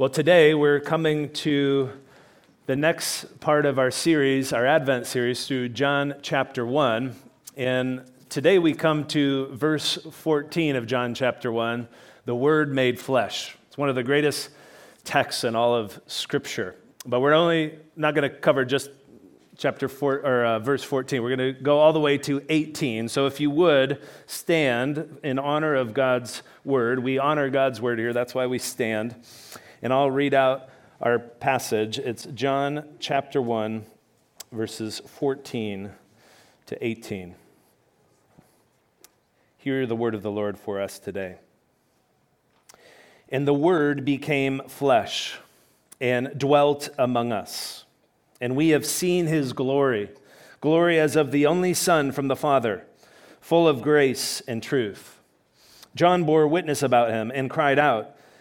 Well, today we're coming to the next part of our series, our Advent series, through John chapter 1. And today we come to verse 14 of John chapter 1, the Word made flesh. It's one of the greatest texts in all of Scripture. But we're only not going to cover just chapter 4 or uh, verse 14. We're going to go all the way to 18. So if you would stand in honor of God's word, we honor God's word here. That's why we stand. And I'll read out our passage. It's John chapter 1, verses 14 to 18. Hear the word of the Lord for us today. And the Word became flesh and dwelt among us. And we have seen his glory, glory as of the only Son from the Father, full of grace and truth. John bore witness about him and cried out,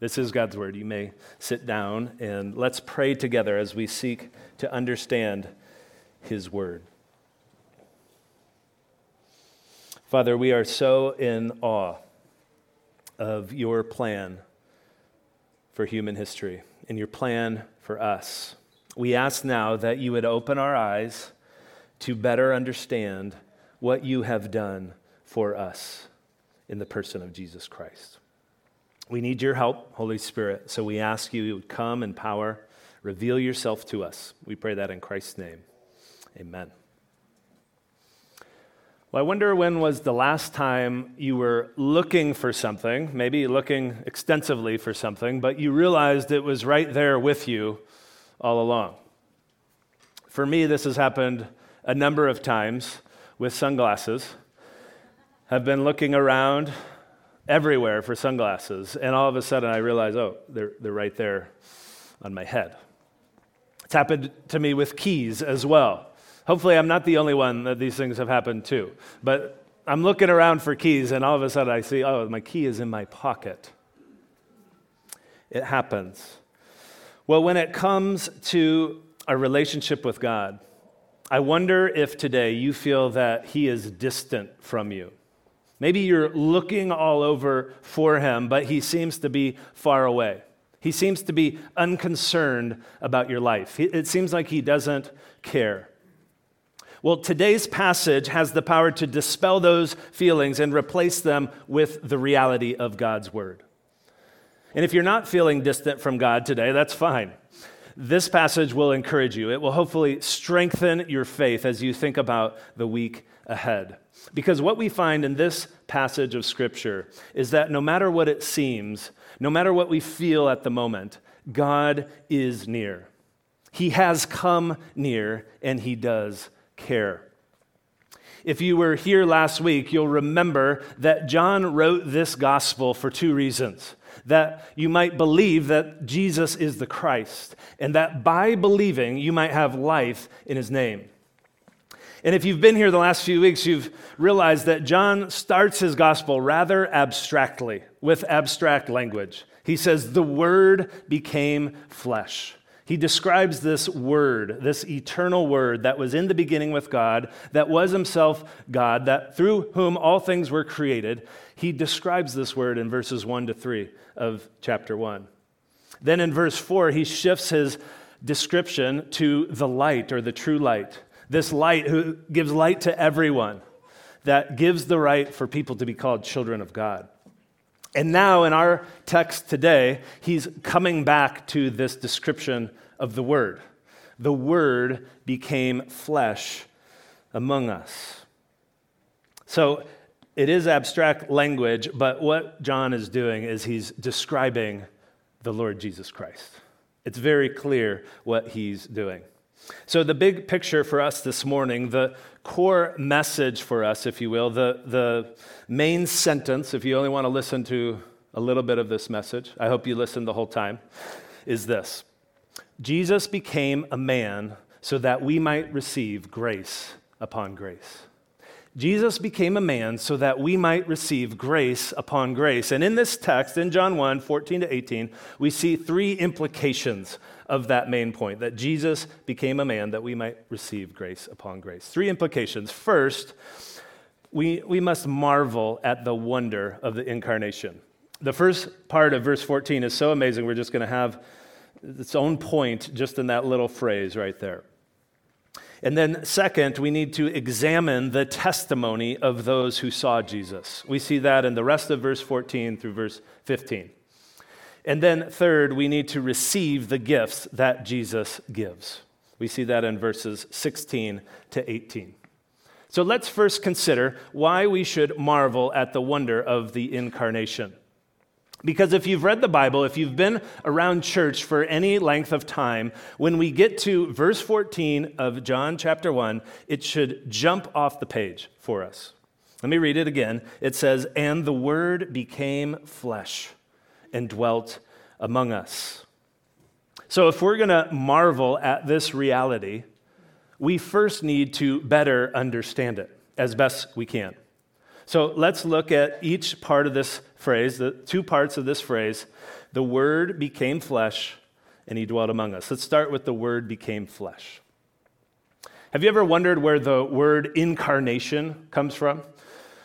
This is God's word. You may sit down and let's pray together as we seek to understand his word. Father, we are so in awe of your plan for human history and your plan for us. We ask now that you would open our eyes to better understand what you have done for us in the person of Jesus Christ. We need your help, Holy Spirit. So we ask you, you would come in power, reveal yourself to us. We pray that in Christ's name. Amen. Well, I wonder when was the last time you were looking for something, maybe looking extensively for something, but you realized it was right there with you all along. For me, this has happened a number of times with sunglasses. I've been looking around everywhere for sunglasses. And all of a sudden, I realize, oh, they're, they're right there on my head. It's happened to me with keys as well. Hopefully, I'm not the only one that these things have happened to. But I'm looking around for keys, and all of a sudden, I see, oh, my key is in my pocket. It happens. Well, when it comes to a relationship with God, I wonder if today you feel that He is distant from you. Maybe you're looking all over for him, but he seems to be far away. He seems to be unconcerned about your life. It seems like he doesn't care. Well, today's passage has the power to dispel those feelings and replace them with the reality of God's word. And if you're not feeling distant from God today, that's fine. This passage will encourage you. It will hopefully strengthen your faith as you think about the week ahead. Because what we find in this passage of Scripture is that no matter what it seems, no matter what we feel at the moment, God is near. He has come near and He does care. If you were here last week, you'll remember that John wrote this gospel for two reasons that you might believe that Jesus is the Christ, and that by believing you might have life in his name. And if you've been here the last few weeks, you've realized that John starts his gospel rather abstractly, with abstract language. He says, The Word became flesh. He describes this Word, this eternal Word that was in the beginning with God, that was Himself God, that through whom all things were created. He describes this Word in verses 1 to 3 of chapter 1. Then in verse 4, he shifts his description to the light or the true light this light who gives light to everyone, that gives the right for people to be called children of God. And now, in our text today, he's coming back to this description of the Word. The Word became flesh among us. So, it is abstract language, but what John is doing is he's describing the Lord Jesus Christ. It's very clear what he's doing. So, the big picture for us this morning, the core message for us, if you will, the, the main sentence, if you only want to listen to a little bit of this message, I hope you listen the whole time, is this Jesus became a man so that we might receive grace upon grace. Jesus became a man so that we might receive grace upon grace. And in this text, in John 1 14 to 18, we see three implications of that main point that Jesus became a man that we might receive grace upon grace. Three implications. First, we, we must marvel at the wonder of the incarnation. The first part of verse 14 is so amazing, we're just going to have its own point just in that little phrase right there. And then, second, we need to examine the testimony of those who saw Jesus. We see that in the rest of verse 14 through verse 15. And then, third, we need to receive the gifts that Jesus gives. We see that in verses 16 to 18. So let's first consider why we should marvel at the wonder of the incarnation. Because if you've read the Bible, if you've been around church for any length of time, when we get to verse 14 of John chapter 1, it should jump off the page for us. Let me read it again. It says, And the Word became flesh and dwelt among us. So if we're going to marvel at this reality, we first need to better understand it as best we can. So let's look at each part of this phrase, the two parts of this phrase. The Word became flesh and he dwelt among us. Let's start with the Word became flesh. Have you ever wondered where the word incarnation comes from?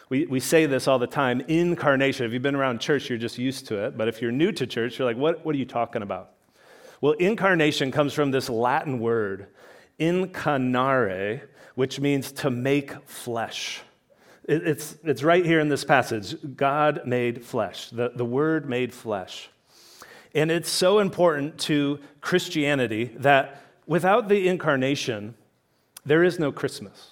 We, we say this all the time incarnation. If you've been around church, you're just used to it. But if you're new to church, you're like, what, what are you talking about? Well, incarnation comes from this Latin word, incarnare, which means to make flesh. It's, it's right here in this passage. God made flesh, the, the Word made flesh. And it's so important to Christianity that without the incarnation, there is no Christmas.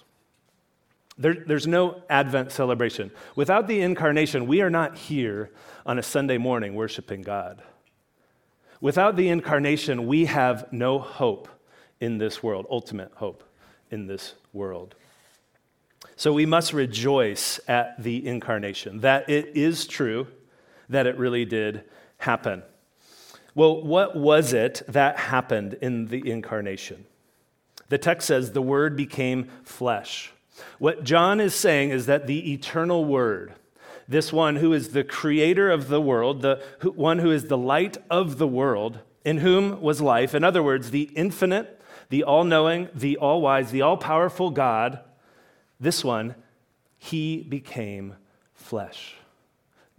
There, there's no Advent celebration. Without the incarnation, we are not here on a Sunday morning worshiping God. Without the incarnation, we have no hope in this world, ultimate hope in this world. So we must rejoice at the incarnation, that it is true, that it really did happen. Well, what was it that happened in the incarnation? The text says the Word became flesh. What John is saying is that the eternal Word, this one who is the creator of the world, the one who is the light of the world, in whom was life, in other words, the infinite, the all knowing, the all wise, the all powerful God, this one, he became flesh.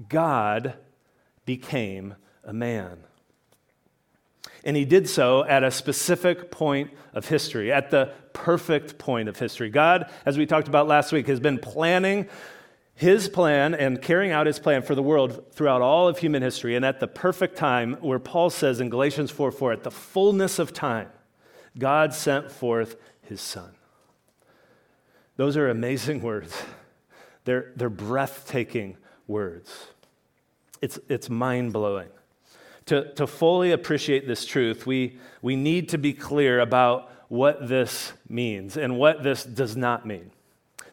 God became a man. And he did so at a specific point of history, at the perfect point of history. God, as we talked about last week, has been planning his plan and carrying out his plan for the world throughout all of human history. And at the perfect time, where Paul says in Galatians 4 4, at the fullness of time, God sent forth his son. Those are amazing words. They're, they're breathtaking words. It's, it's mind blowing. To, to fully appreciate this truth, we, we need to be clear about what this means and what this does not mean.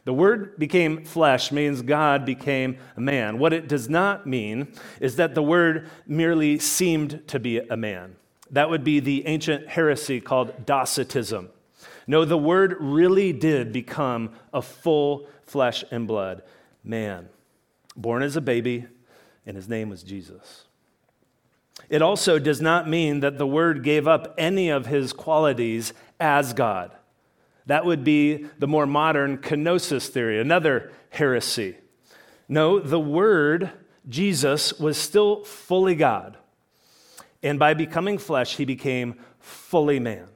The word became flesh means God became a man. What it does not mean is that the word merely seemed to be a man. That would be the ancient heresy called Docetism. No, the Word really did become a full flesh and blood man, born as a baby, and his name was Jesus. It also does not mean that the Word gave up any of his qualities as God. That would be the more modern kenosis theory, another heresy. No, the Word, Jesus, was still fully God. And by becoming flesh, he became fully man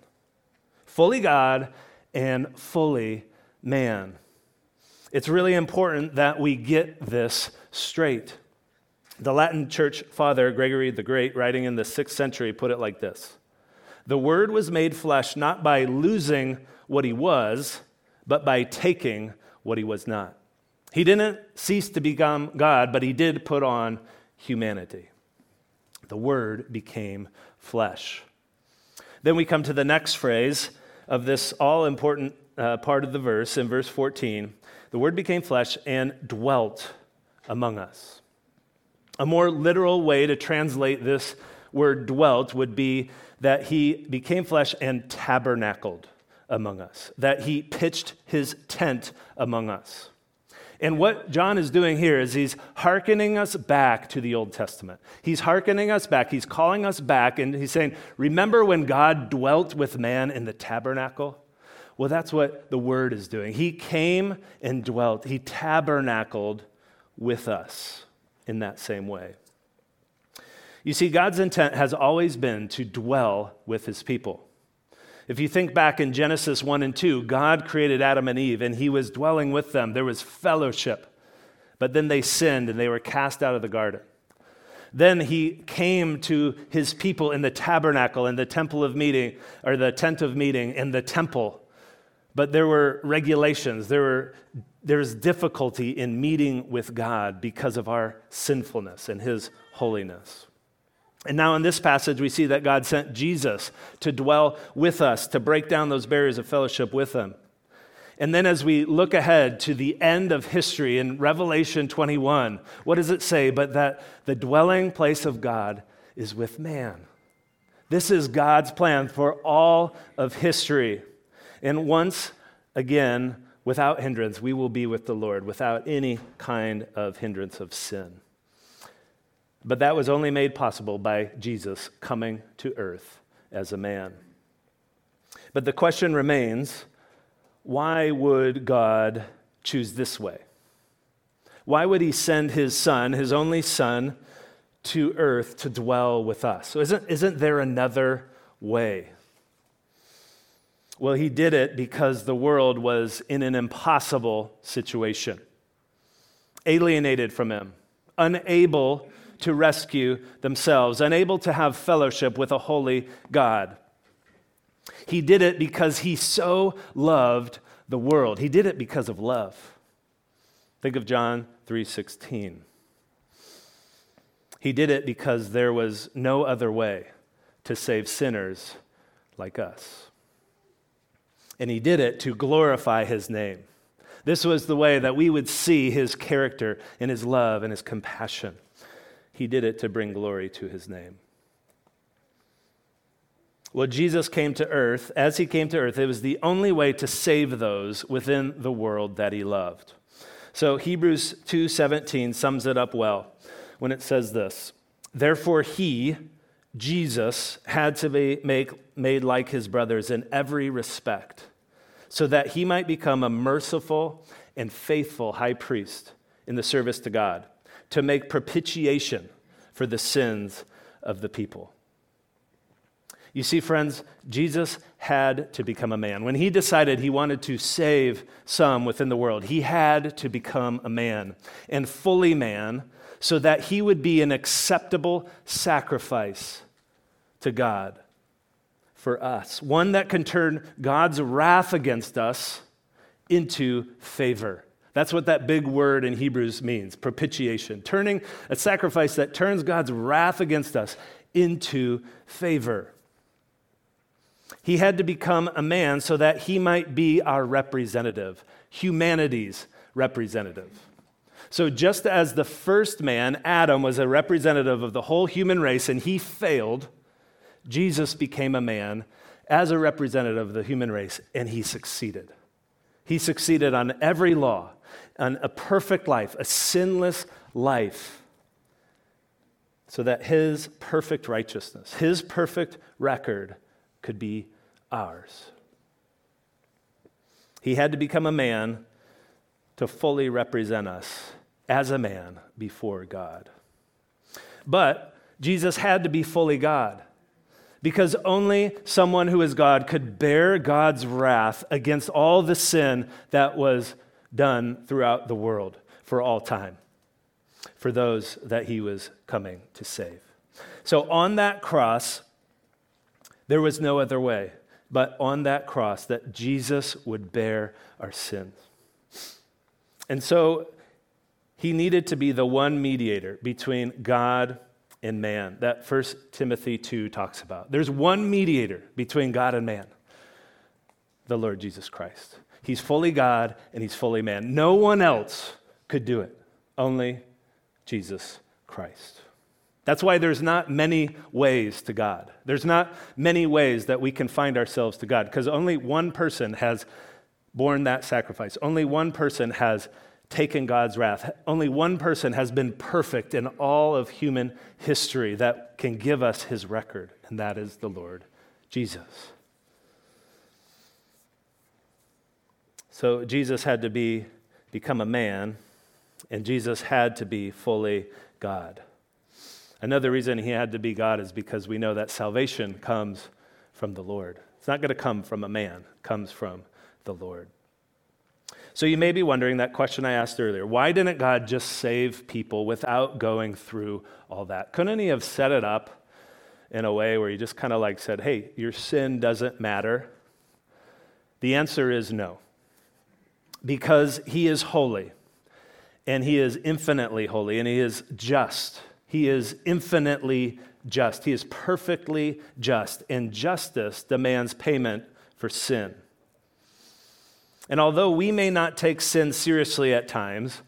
fully God and fully man. It's really important that we get this straight. The Latin church father, Gregory the Great, writing in the sixth century, put it like this The Word was made flesh not by losing what he was, but by taking what he was not. He didn't cease to become God, but he did put on humanity. The Word became flesh. Then we come to the next phrase of this all important uh, part of the verse in verse 14 the word became flesh and dwelt among us. A more literal way to translate this word dwelt would be that he became flesh and tabernacled among us, that he pitched his tent among us. And what John is doing here is he's hearkening us back to the Old Testament. He's hearkening us back. He's calling us back, and he's saying, Remember when God dwelt with man in the tabernacle? Well, that's what the word is doing. He came and dwelt, he tabernacled with us in that same way. You see, God's intent has always been to dwell with his people. If you think back in Genesis 1 and 2, God created Adam and Eve and he was dwelling with them. There was fellowship. But then they sinned and they were cast out of the garden. Then he came to his people in the tabernacle, in the temple of meeting, or the tent of meeting, in the temple. But there were regulations, there, were, there was difficulty in meeting with God because of our sinfulness and his holiness. And now in this passage, we see that God sent Jesus to dwell with us, to break down those barriers of fellowship with Him. And then as we look ahead to the end of history in Revelation 21, what does it say? But that the dwelling place of God is with man. This is God's plan for all of history. And once again, without hindrance, we will be with the Lord without any kind of hindrance of sin. But that was only made possible by Jesus coming to earth as a man. But the question remains why would God choose this way? Why would he send his son, his only son, to earth to dwell with us? So isn't, isn't there another way? Well, he did it because the world was in an impossible situation, alienated from him, unable to rescue themselves, unable to have fellowship with a holy God. He did it because he so loved the world. He did it because of love. Think of John 3:16. He did it because there was no other way to save sinners like us. And he did it to glorify his name. This was the way that we would see his character and his love and his compassion. He did it to bring glory to his name. Well, Jesus came to earth. As he came to earth, it was the only way to save those within the world that he loved. So Hebrews 2:17 sums it up well when it says this. Therefore he, Jesus, had to be make, made like his brothers in every respect, so that he might become a merciful and faithful high priest in the service to God to make propitiation for the sins of the people. You see, friends, Jesus had to become a man. When he decided he wanted to save some within the world, he had to become a man and fully man so that he would be an acceptable sacrifice to God for us, one that can turn God's wrath against us into favor. That's what that big word in Hebrews means propitiation, turning a sacrifice that turns God's wrath against us into favor. He had to become a man so that he might be our representative, humanity's representative. So, just as the first man, Adam, was a representative of the whole human race and he failed, Jesus became a man as a representative of the human race and he succeeded. He succeeded on every law, on a perfect life, a sinless life, so that his perfect righteousness, his perfect record could be ours. He had to become a man to fully represent us as a man before God. But Jesus had to be fully God because only someone who is God could bear God's wrath against all the sin that was done throughout the world for all time for those that he was coming to save. So on that cross, there was no other way but on that cross that Jesus would bear our sins. And so he needed to be the one mediator between God and man that 1 Timothy 2 talks about. There's one mediator between God and man the Lord Jesus Christ. He's fully God and he's fully man. No one else could do it, only Jesus Christ. That's why there's not many ways to God. There's not many ways that we can find ourselves to God because only one person has borne that sacrifice. Only one person has taken God's wrath. Only one person has been perfect in all of human history that can give us his record, and that is the Lord Jesus. So Jesus had to be become a man, and Jesus had to be fully God. Another reason he had to be God is because we know that salvation comes from the Lord. It's not going to come from a man, it comes from the Lord. So you may be wondering that question I asked earlier why didn't God just save people without going through all that? Couldn't he have set it up in a way where he just kind of like said, hey, your sin doesn't matter? The answer is no. Because he is holy, and he is infinitely holy, and he is just. He is infinitely just. He is perfectly just, and justice demands payment for sin. And although we may not take sin seriously at times,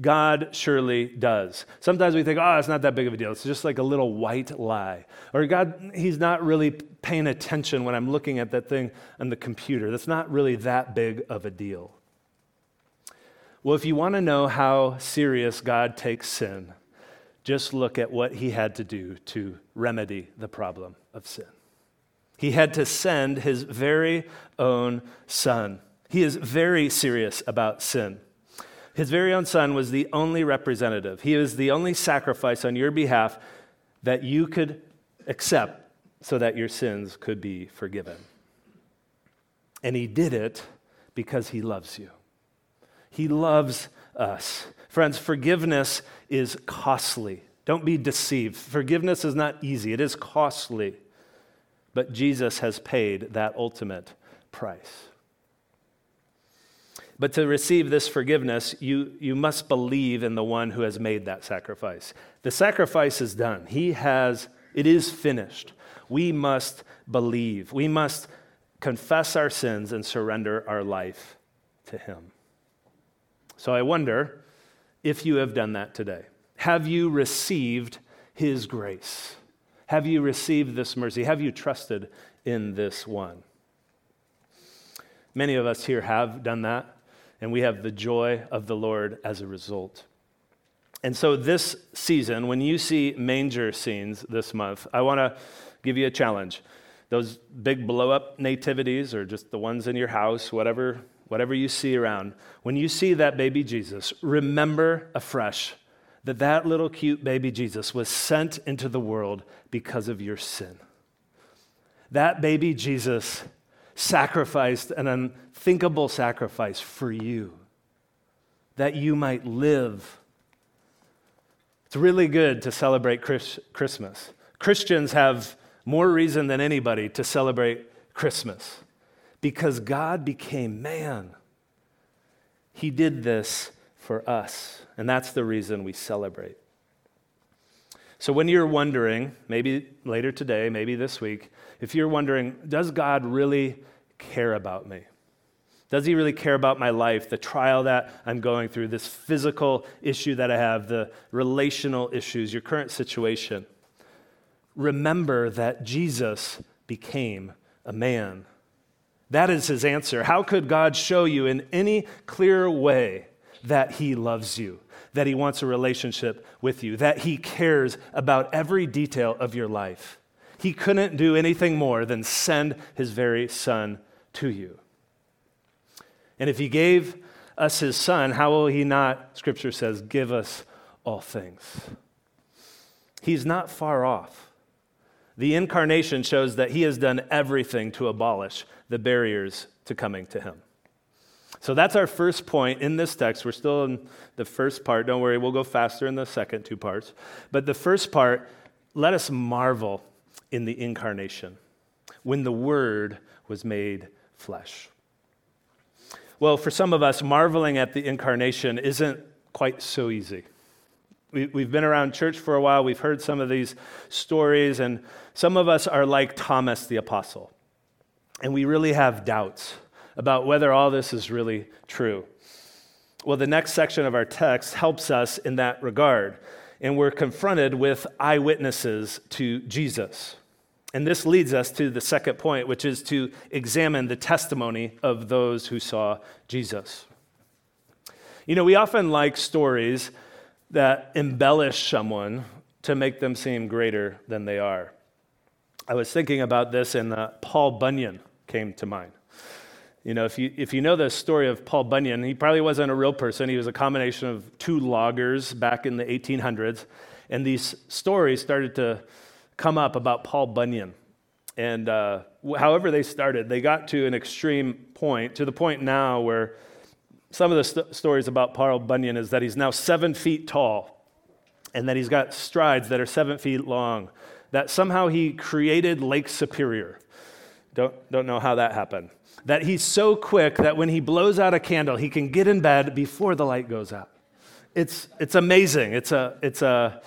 God surely does. Sometimes we think, oh, it's not that big of a deal. It's just like a little white lie. Or God, He's not really paying attention when I'm looking at that thing on the computer. That's not really that big of a deal. Well, if you want to know how serious God takes sin, just look at what he had to do to remedy the problem of sin. He had to send his very own son. He is very serious about sin. His very own son was the only representative. He was the only sacrifice on your behalf that you could accept so that your sins could be forgiven. And he did it because he loves you. He loves us. Friends, forgiveness is costly. Don't be deceived. Forgiveness is not easy, it is costly. But Jesus has paid that ultimate price. But to receive this forgiveness, you, you must believe in the one who has made that sacrifice. The sacrifice is done. He has, it is finished. We must believe. We must confess our sins and surrender our life to Him. So I wonder if you have done that today? Have you received His grace? Have you received this mercy? Have you trusted in this one? Many of us here have done that, and we have the joy of the Lord as a result. And so, this season, when you see manger scenes this month, I want to give you a challenge. Those big blow up nativities, or just the ones in your house, whatever whatever you see around, when you see that baby Jesus, remember afresh that that little cute baby Jesus was sent into the world because of your sin. That baby Jesus sacrificed an unthinkable sacrifice for you that you might live. It's really good to celebrate Chris- Christmas. Christians have more reason than anybody to celebrate Christmas because God became man. He did this for us, and that's the reason we celebrate. So, when you're wondering, maybe later today, maybe this week, if you're wondering, does God really care about me? Does he really care about my life, the trial that I'm going through, this physical issue that I have, the relational issues, your current situation? Remember that Jesus became a man. That is his answer. How could God show you in any clear way that he loves you, that he wants a relationship with you, that he cares about every detail of your life? He couldn't do anything more than send his very son to you. And if he gave us his son, how will he not, scripture says, give us all things? He's not far off. The incarnation shows that he has done everything to abolish the barriers to coming to him. So that's our first point in this text. We're still in the first part. Don't worry, we'll go faster in the second two parts. But the first part, let us marvel in the incarnation when the Word was made flesh. Well, for some of us, marveling at the incarnation isn't quite so easy. We, have been around church for a while, we've heard some of these stories, and some of us are like Thomas the Apostle, and we really have doubts about whether all this is really true. Well, the next section of our text helps us in that regard. and we're confronted with eyewitnesses to Jesus. And this leads us to the second point, which is to examine the testimony of those who saw Jesus. You know, we often like stories that embellish someone to make them seem greater than they are. I was thinking about this, in uh, Paul Bunyan came to mind. You know, if you, if you know the story of Paul Bunyan, he probably wasn't a real person. He was a combination of two loggers back in the 1800s. And these stories started to come up about Paul Bunyan. And uh, however they started, they got to an extreme point, to the point now where some of the st- stories about Paul Bunyan is that he's now seven feet tall and that he's got strides that are seven feet long, that somehow he created Lake Superior. Don't, don't know how that happened. That he's so quick that when he blows out a candle, he can get in bed before the light goes out. It's, it's amazing. It's a, it's a,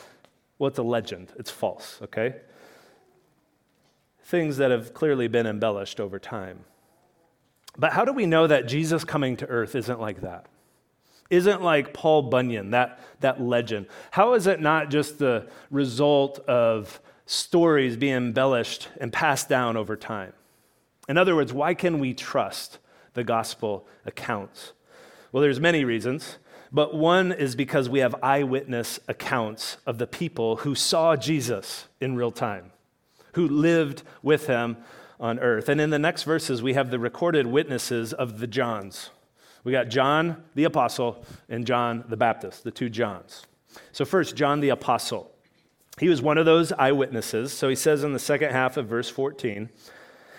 well, it's a legend. It's false, okay? Things that have clearly been embellished over time. But how do we know that Jesus coming to earth isn't like that? Isn't like Paul Bunyan, that, that legend? How is it not just the result of stories being embellished and passed down over time? In other words, why can we trust the gospel accounts? Well, there's many reasons. But one is because we have eyewitness accounts of the people who saw Jesus in real time, who lived with him on earth. And in the next verses, we have the recorded witnesses of the Johns. We got John the Apostle and John the Baptist, the two Johns. So, first, John the Apostle. He was one of those eyewitnesses. So he says in the second half of verse 14,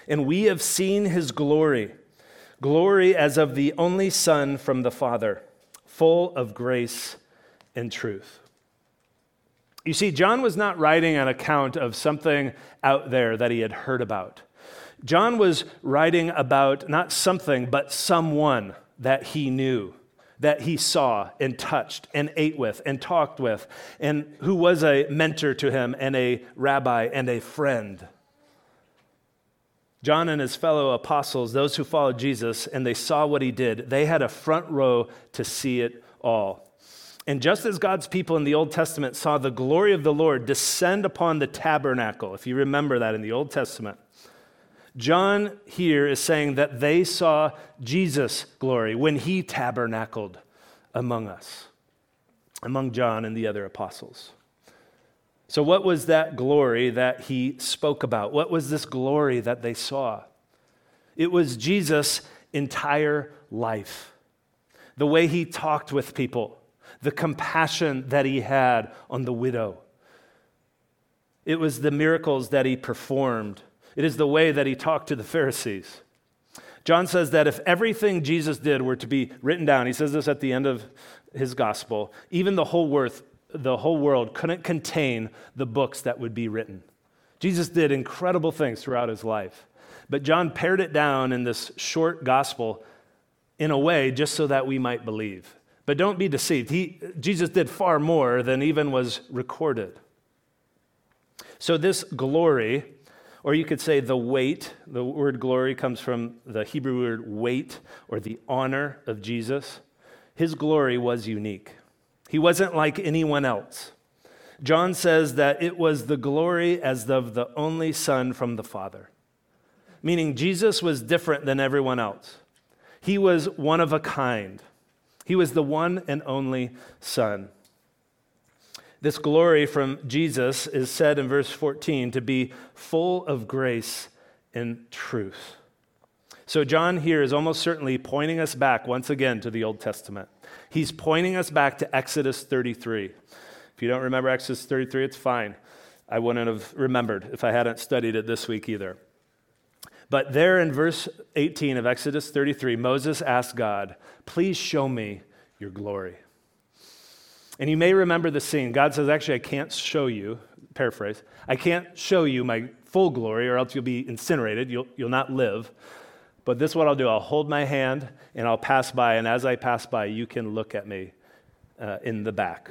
and we have seen his glory, glory as of the only Son from the Father full of grace and truth. You see, John was not writing an account of something out there that he had heard about. John was writing about not something, but someone that he knew, that he saw and touched and ate with and talked with, and who was a mentor to him and a rabbi and a friend. John and his fellow apostles, those who followed Jesus and they saw what he did, they had a front row to see it all. And just as God's people in the Old Testament saw the glory of the Lord descend upon the tabernacle, if you remember that in the Old Testament, John here is saying that they saw Jesus' glory when he tabernacled among us, among John and the other apostles. So, what was that glory that he spoke about? What was this glory that they saw? It was Jesus' entire life. The way he talked with people, the compassion that he had on the widow. It was the miracles that he performed. It is the way that he talked to the Pharisees. John says that if everything Jesus did were to be written down, he says this at the end of his gospel, even the whole worth, the whole world couldn't contain the books that would be written. Jesus did incredible things throughout his life. But John pared it down in this short gospel in a way just so that we might believe. But don't be deceived. He, Jesus did far more than even was recorded. So, this glory, or you could say the weight, the word glory comes from the Hebrew word weight or the honor of Jesus. His glory was unique. He wasn't like anyone else. John says that it was the glory as of the only Son from the Father, meaning Jesus was different than everyone else. He was one of a kind. He was the one and only Son. This glory from Jesus is said in verse 14 to be full of grace and truth. So, John here is almost certainly pointing us back once again to the Old Testament. He's pointing us back to Exodus 33. If you don't remember Exodus 33, it's fine. I wouldn't have remembered if I hadn't studied it this week either. But there in verse 18 of Exodus 33, Moses asked God, Please show me your glory. And you may remember the scene. God says, Actually, I can't show you, paraphrase, I can't show you my full glory, or else you'll be incinerated. You'll, you'll not live. But this is what I'll do I'll hold my hand and I'll pass by. And as I pass by, you can look at me uh, in the back.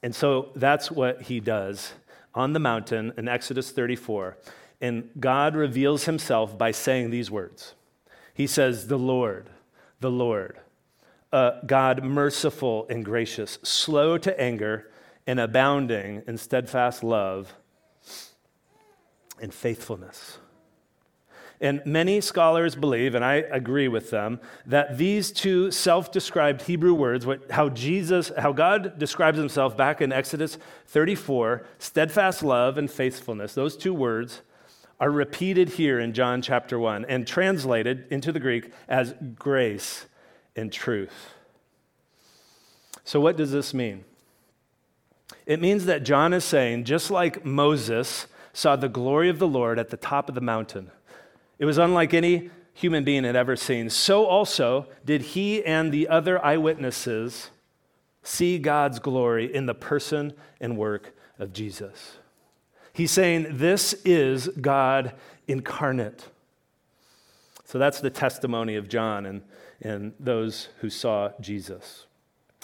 And so that's what he does on the mountain in Exodus 34. And God reveals himself by saying these words He says, The Lord, the Lord, uh, God merciful and gracious, slow to anger, and abounding in steadfast love and faithfulness. And many scholars believe, and I agree with them, that these two self described Hebrew words, what, how Jesus, how God describes himself back in Exodus 34, steadfast love and faithfulness, those two words are repeated here in John chapter 1 and translated into the Greek as grace and truth. So, what does this mean? It means that John is saying, just like Moses saw the glory of the Lord at the top of the mountain, it was unlike any human being had ever seen. So also did he and the other eyewitnesses see God's glory in the person and work of Jesus. He's saying, This is God incarnate. So that's the testimony of John and, and those who saw Jesus.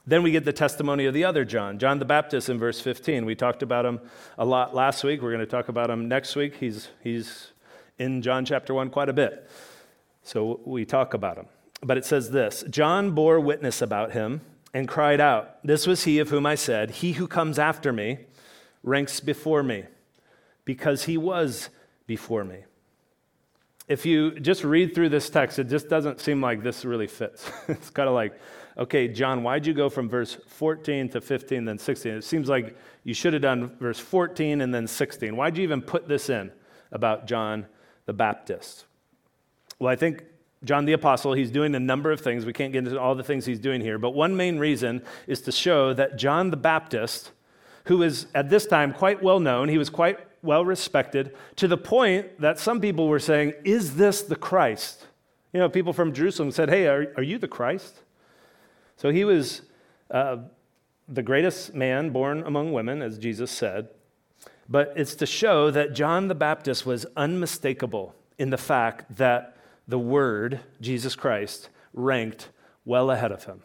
Then we get the testimony of the other John, John the Baptist in verse 15. We talked about him a lot last week. We're going to talk about him next week. He's, he's in John chapter 1 quite a bit. So we talk about him. But it says this John bore witness about him and cried out, This was he of whom I said, He who comes after me ranks before me, because he was before me. If you just read through this text, it just doesn't seem like this really fits. it's kind of like, okay, John, why'd you go from verse 14 to 15, then 16? It seems like you should have done verse 14 and then 16. Why'd you even put this in about John the Baptist? Well, I think John the Apostle, he's doing a number of things. We can't get into all the things he's doing here, but one main reason is to show that John the Baptist, who is at this time quite well known, he was quite well respected, to the point that some people were saying, Is this the Christ? You know, people from Jerusalem said, Hey, are, are you the Christ? So he was uh, the greatest man born among women, as Jesus said but it's to show that John the Baptist was unmistakable in the fact that the Word, Jesus Christ, ranked well ahead of him.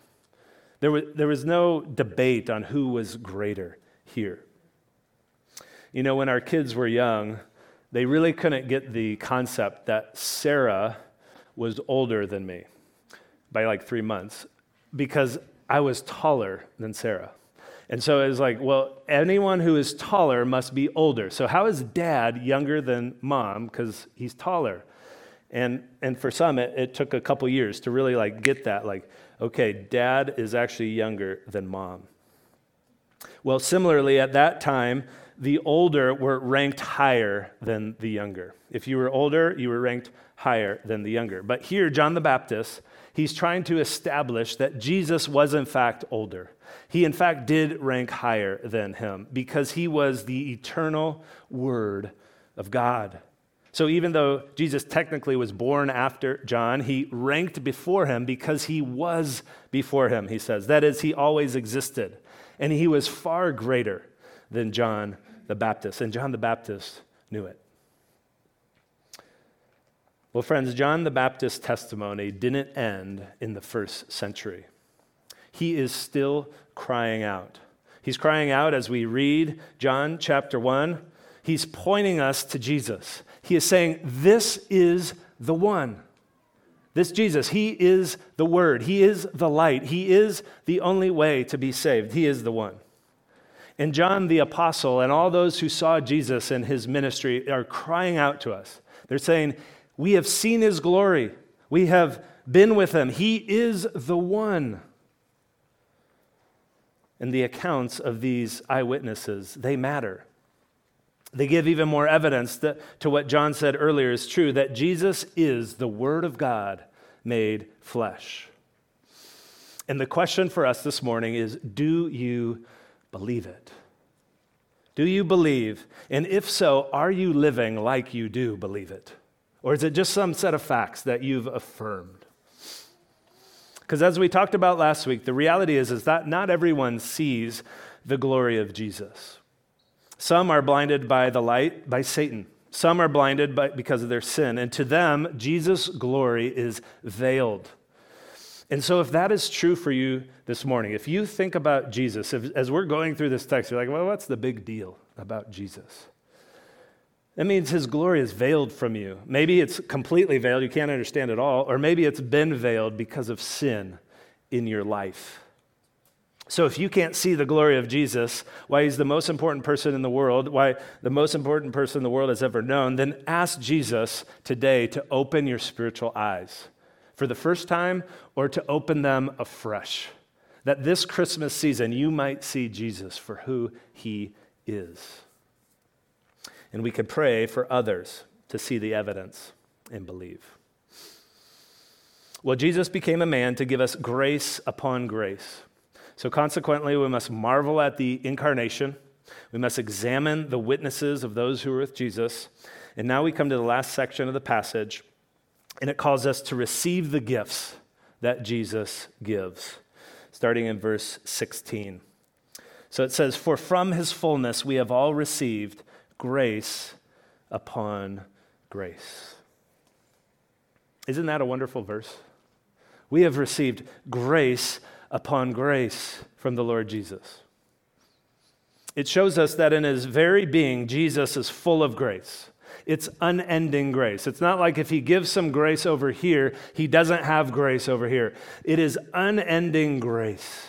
There was, there was no debate on who was greater here. You know, when our kids were young, they really couldn't get the concept that Sarah was older than me by like three months because I was taller than Sarah. And so it's like, well, anyone who is taller must be older. So how is dad younger than mom? Because he's taller. And, and for some, it, it took a couple years to really like get that, like, okay, dad is actually younger than mom. Well, similarly, at that time, the older were ranked higher than the younger. If you were older, you were ranked higher than the younger. But here, John the Baptist, he's trying to establish that Jesus was in fact older. He, in fact, did rank higher than him because he was the eternal Word of God. So even though Jesus technically was born after John, he ranked before him because he was before him, he says. That is, he always existed. And he was far greater than John the Baptist. And John the Baptist knew it. Well, friends, John the Baptist's testimony didn't end in the first century. He is still crying out. He's crying out as we read John chapter 1. He's pointing us to Jesus. He is saying, This is the one. This Jesus, He is the Word. He is the light. He is the only way to be saved. He is the one. And John the Apostle and all those who saw Jesus in His ministry are crying out to us. They're saying, We have seen His glory. We have been with Him. He is the one and the accounts of these eyewitnesses, they matter. They give even more evidence that, to what John said earlier is true that Jesus is the Word of God made flesh. And the question for us this morning is do you believe it? Do you believe? And if so, are you living like you do believe it? Or is it just some set of facts that you've affirmed? Because as we talked about last week, the reality is, is that not everyone sees the glory of Jesus. Some are blinded by the light, by Satan. Some are blinded by, because of their sin. And to them, Jesus' glory is veiled. And so, if that is true for you this morning, if you think about Jesus, if, as we're going through this text, you're like, well, what's the big deal about Jesus? That means his glory is veiled from you. Maybe it's completely veiled, you can't understand it all, or maybe it's been veiled because of sin in your life. So, if you can't see the glory of Jesus, why he's the most important person in the world, why the most important person the world has ever known, then ask Jesus today to open your spiritual eyes for the first time or to open them afresh. That this Christmas season you might see Jesus for who he is. And we can pray for others to see the evidence and believe. Well, Jesus became a man to give us grace upon grace. So, consequently, we must marvel at the incarnation. We must examine the witnesses of those who were with Jesus. And now we come to the last section of the passage, and it calls us to receive the gifts that Jesus gives, starting in verse 16. So it says, For from his fullness we have all received grace upon grace. Isn't that a wonderful verse? We have received grace upon grace from the Lord Jesus. It shows us that in his very being, Jesus is full of grace. It's unending grace. It's not like if he gives some grace over here, he doesn't have grace over here. It is unending grace.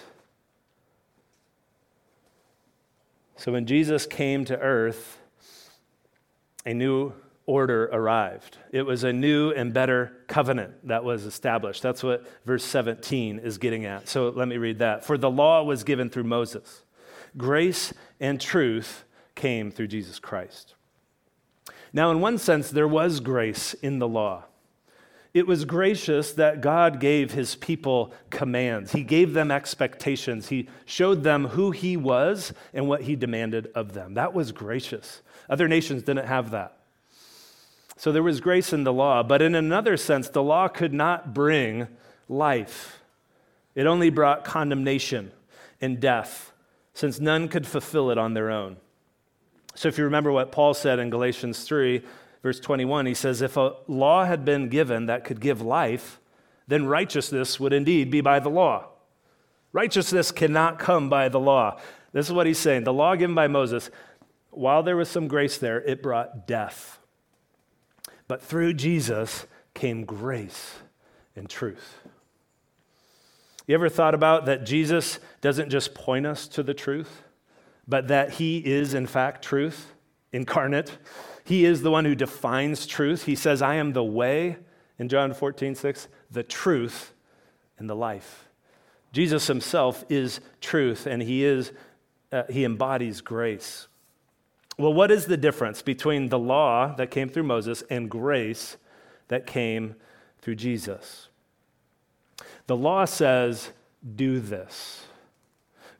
So when Jesus came to earth, a new order arrived. It was a new and better covenant that was established. That's what verse 17 is getting at. So let me read that. For the law was given through Moses, grace and truth came through Jesus Christ. Now, in one sense, there was grace in the law. It was gracious that God gave his people commands. He gave them expectations. He showed them who he was and what he demanded of them. That was gracious. Other nations didn't have that. So there was grace in the law, but in another sense, the law could not bring life. It only brought condemnation and death, since none could fulfill it on their own. So if you remember what Paul said in Galatians 3, verse 21, he says, If a law had been given that could give life, then righteousness would indeed be by the law. Righteousness cannot come by the law. This is what he's saying. The law given by Moses, while there was some grace there, it brought death. But through Jesus came grace and truth. You ever thought about that Jesus doesn't just point us to the truth, but that he is, in fact, truth incarnate? He is the one who defines truth. He says, I am the way, in John 14, 6, the truth and the life. Jesus himself is truth, and he, is, uh, he embodies grace. Well, what is the difference between the law that came through Moses and grace that came through Jesus? The law says, do this.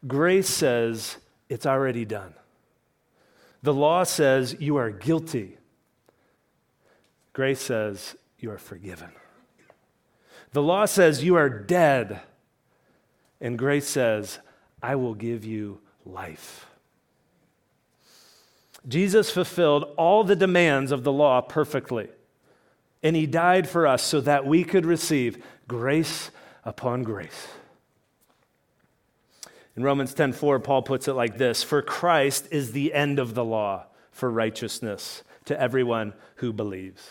Grace says, it's already done. The law says, you are guilty. Grace says, you are forgiven. The law says, you are dead. And grace says, I will give you life. Jesus fulfilled all the demands of the law perfectly. And he died for us so that we could receive grace upon grace. In Romans 10:4 Paul puts it like this, "For Christ is the end of the law for righteousness to everyone who believes."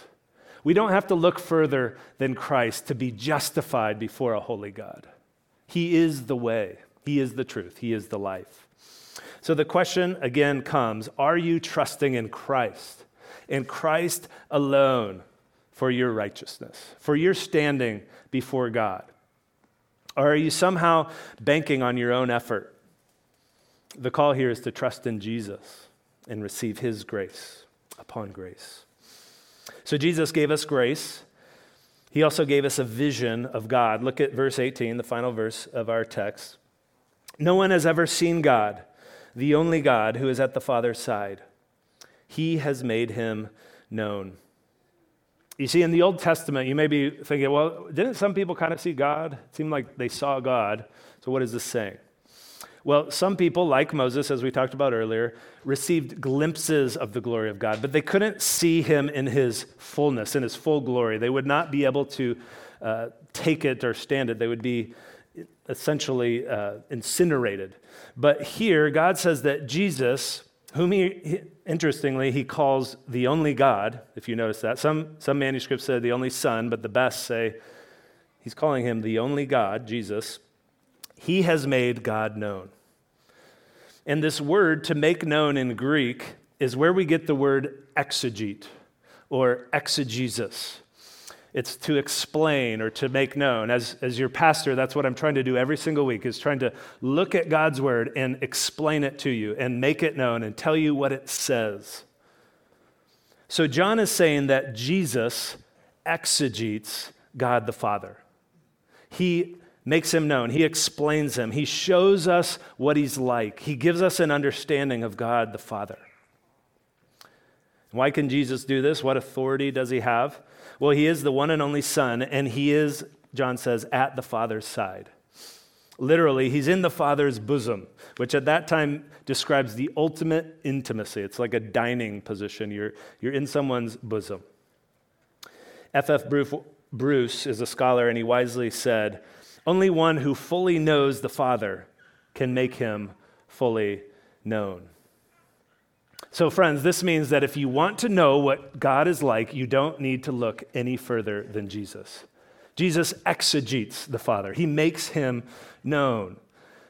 We don't have to look further than Christ to be justified before a holy God. He is the way, he is the truth, he is the life. So the question again comes Are you trusting in Christ, in Christ alone for your righteousness, for your standing before God? Or are you somehow banking on your own effort? The call here is to trust in Jesus and receive his grace upon grace. So Jesus gave us grace. He also gave us a vision of God. Look at verse 18, the final verse of our text. No one has ever seen God the only God who is at the Father's side. He has made him known. You see, in the Old Testament, you may be thinking, well, didn't some people kind of see God? It seemed like they saw God. So, what is this saying? Well, some people, like Moses, as we talked about earlier, received glimpses of the glory of God, but they couldn't see him in his fullness, in his full glory. They would not be able to uh, take it or stand it. They would be essentially uh, incinerated. But here, God says that Jesus, whom he, interestingly, he calls the only God, if you notice that. Some, some manuscripts say the only Son, but the best say he's calling him the only God, Jesus. He has made God known. And this word to make known in Greek is where we get the word exegete or exegesis. It's to explain or to make known. As, as your pastor, that's what I'm trying to do every single week, is trying to look at God's word and explain it to you and make it known and tell you what it says. So John is saying that Jesus exegetes God the Father. He makes him known. He explains him. He shows us what he's like. He gives us an understanding of God the Father. Why can Jesus do this? What authority does he have? Well, he is the one and only Son, and he is, John says, at the Father's side. Literally, he's in the Father's bosom, which at that time describes the ultimate intimacy. It's like a dining position. You're, you're in someone's bosom. F.F. Bruce is a scholar, and he wisely said, Only one who fully knows the Father can make him fully known. So, friends, this means that if you want to know what God is like, you don't need to look any further than Jesus. Jesus exegetes the Father, He makes Him known.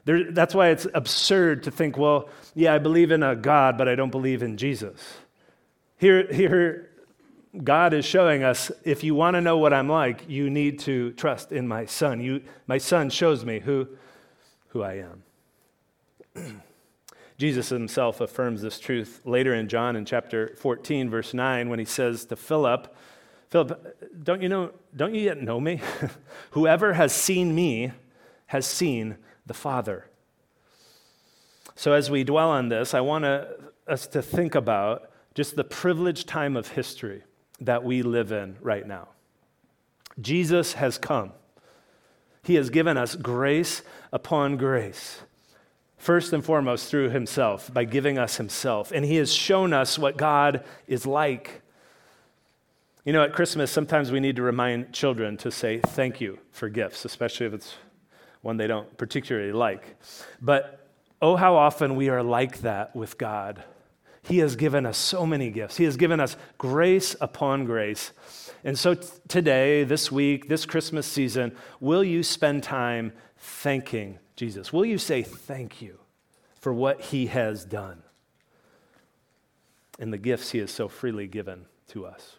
There, that's why it's absurd to think, well, yeah, I believe in a God, but I don't believe in Jesus. Here, here God is showing us if you want to know what I'm like, you need to trust in my Son. You, my Son shows me who, who I am. Jesus himself affirms this truth later in John in chapter 14, verse 9, when he says to Philip, Philip, don't you know, don't you yet know me? Whoever has seen me has seen the Father. So as we dwell on this, I want us to think about just the privileged time of history that we live in right now. Jesus has come. He has given us grace upon grace first and foremost through himself, by giving us himself. And he has shown us what God is like. You know, at Christmas, sometimes we need to remind children to say thank you for gifts, especially if it's one they don't particularly like. But oh, how often we are like that with God. He has given us so many gifts, He has given us grace upon grace. And so t- today, this week, this Christmas season, will you spend time thanking Jesus? Will you say thank you for what he has done and the gifts he has so freely given to us?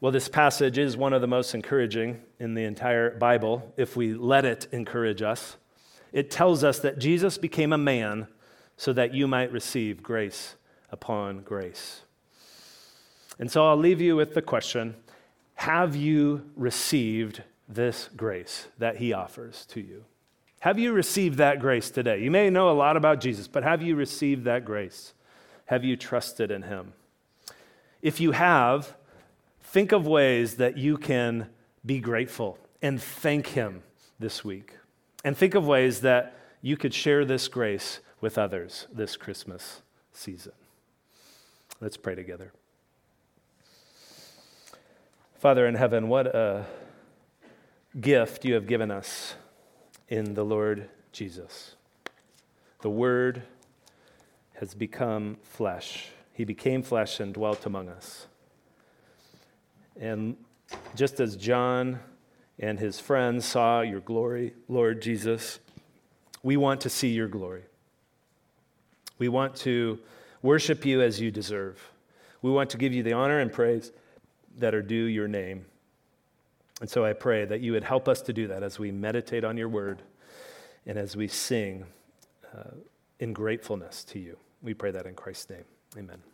Well, this passage is one of the most encouraging in the entire Bible if we let it encourage us. It tells us that Jesus became a man so that you might receive grace upon grace. And so I'll leave you with the question Have you received this grace that he offers to you. Have you received that grace today? You may know a lot about Jesus, but have you received that grace? Have you trusted in him? If you have, think of ways that you can be grateful and thank him this week. And think of ways that you could share this grace with others this Christmas season. Let's pray together. Father in heaven, what a gift you have given us in the Lord Jesus. The Word has become flesh. He became flesh and dwelt among us. And just as John and his friends saw your glory, Lord Jesus, we want to see your glory. We want to worship you as you deserve. We want to give you the honor and praise that are due your name. And so I pray that you would help us to do that as we meditate on your word and as we sing uh, in gratefulness to you. We pray that in Christ's name. Amen.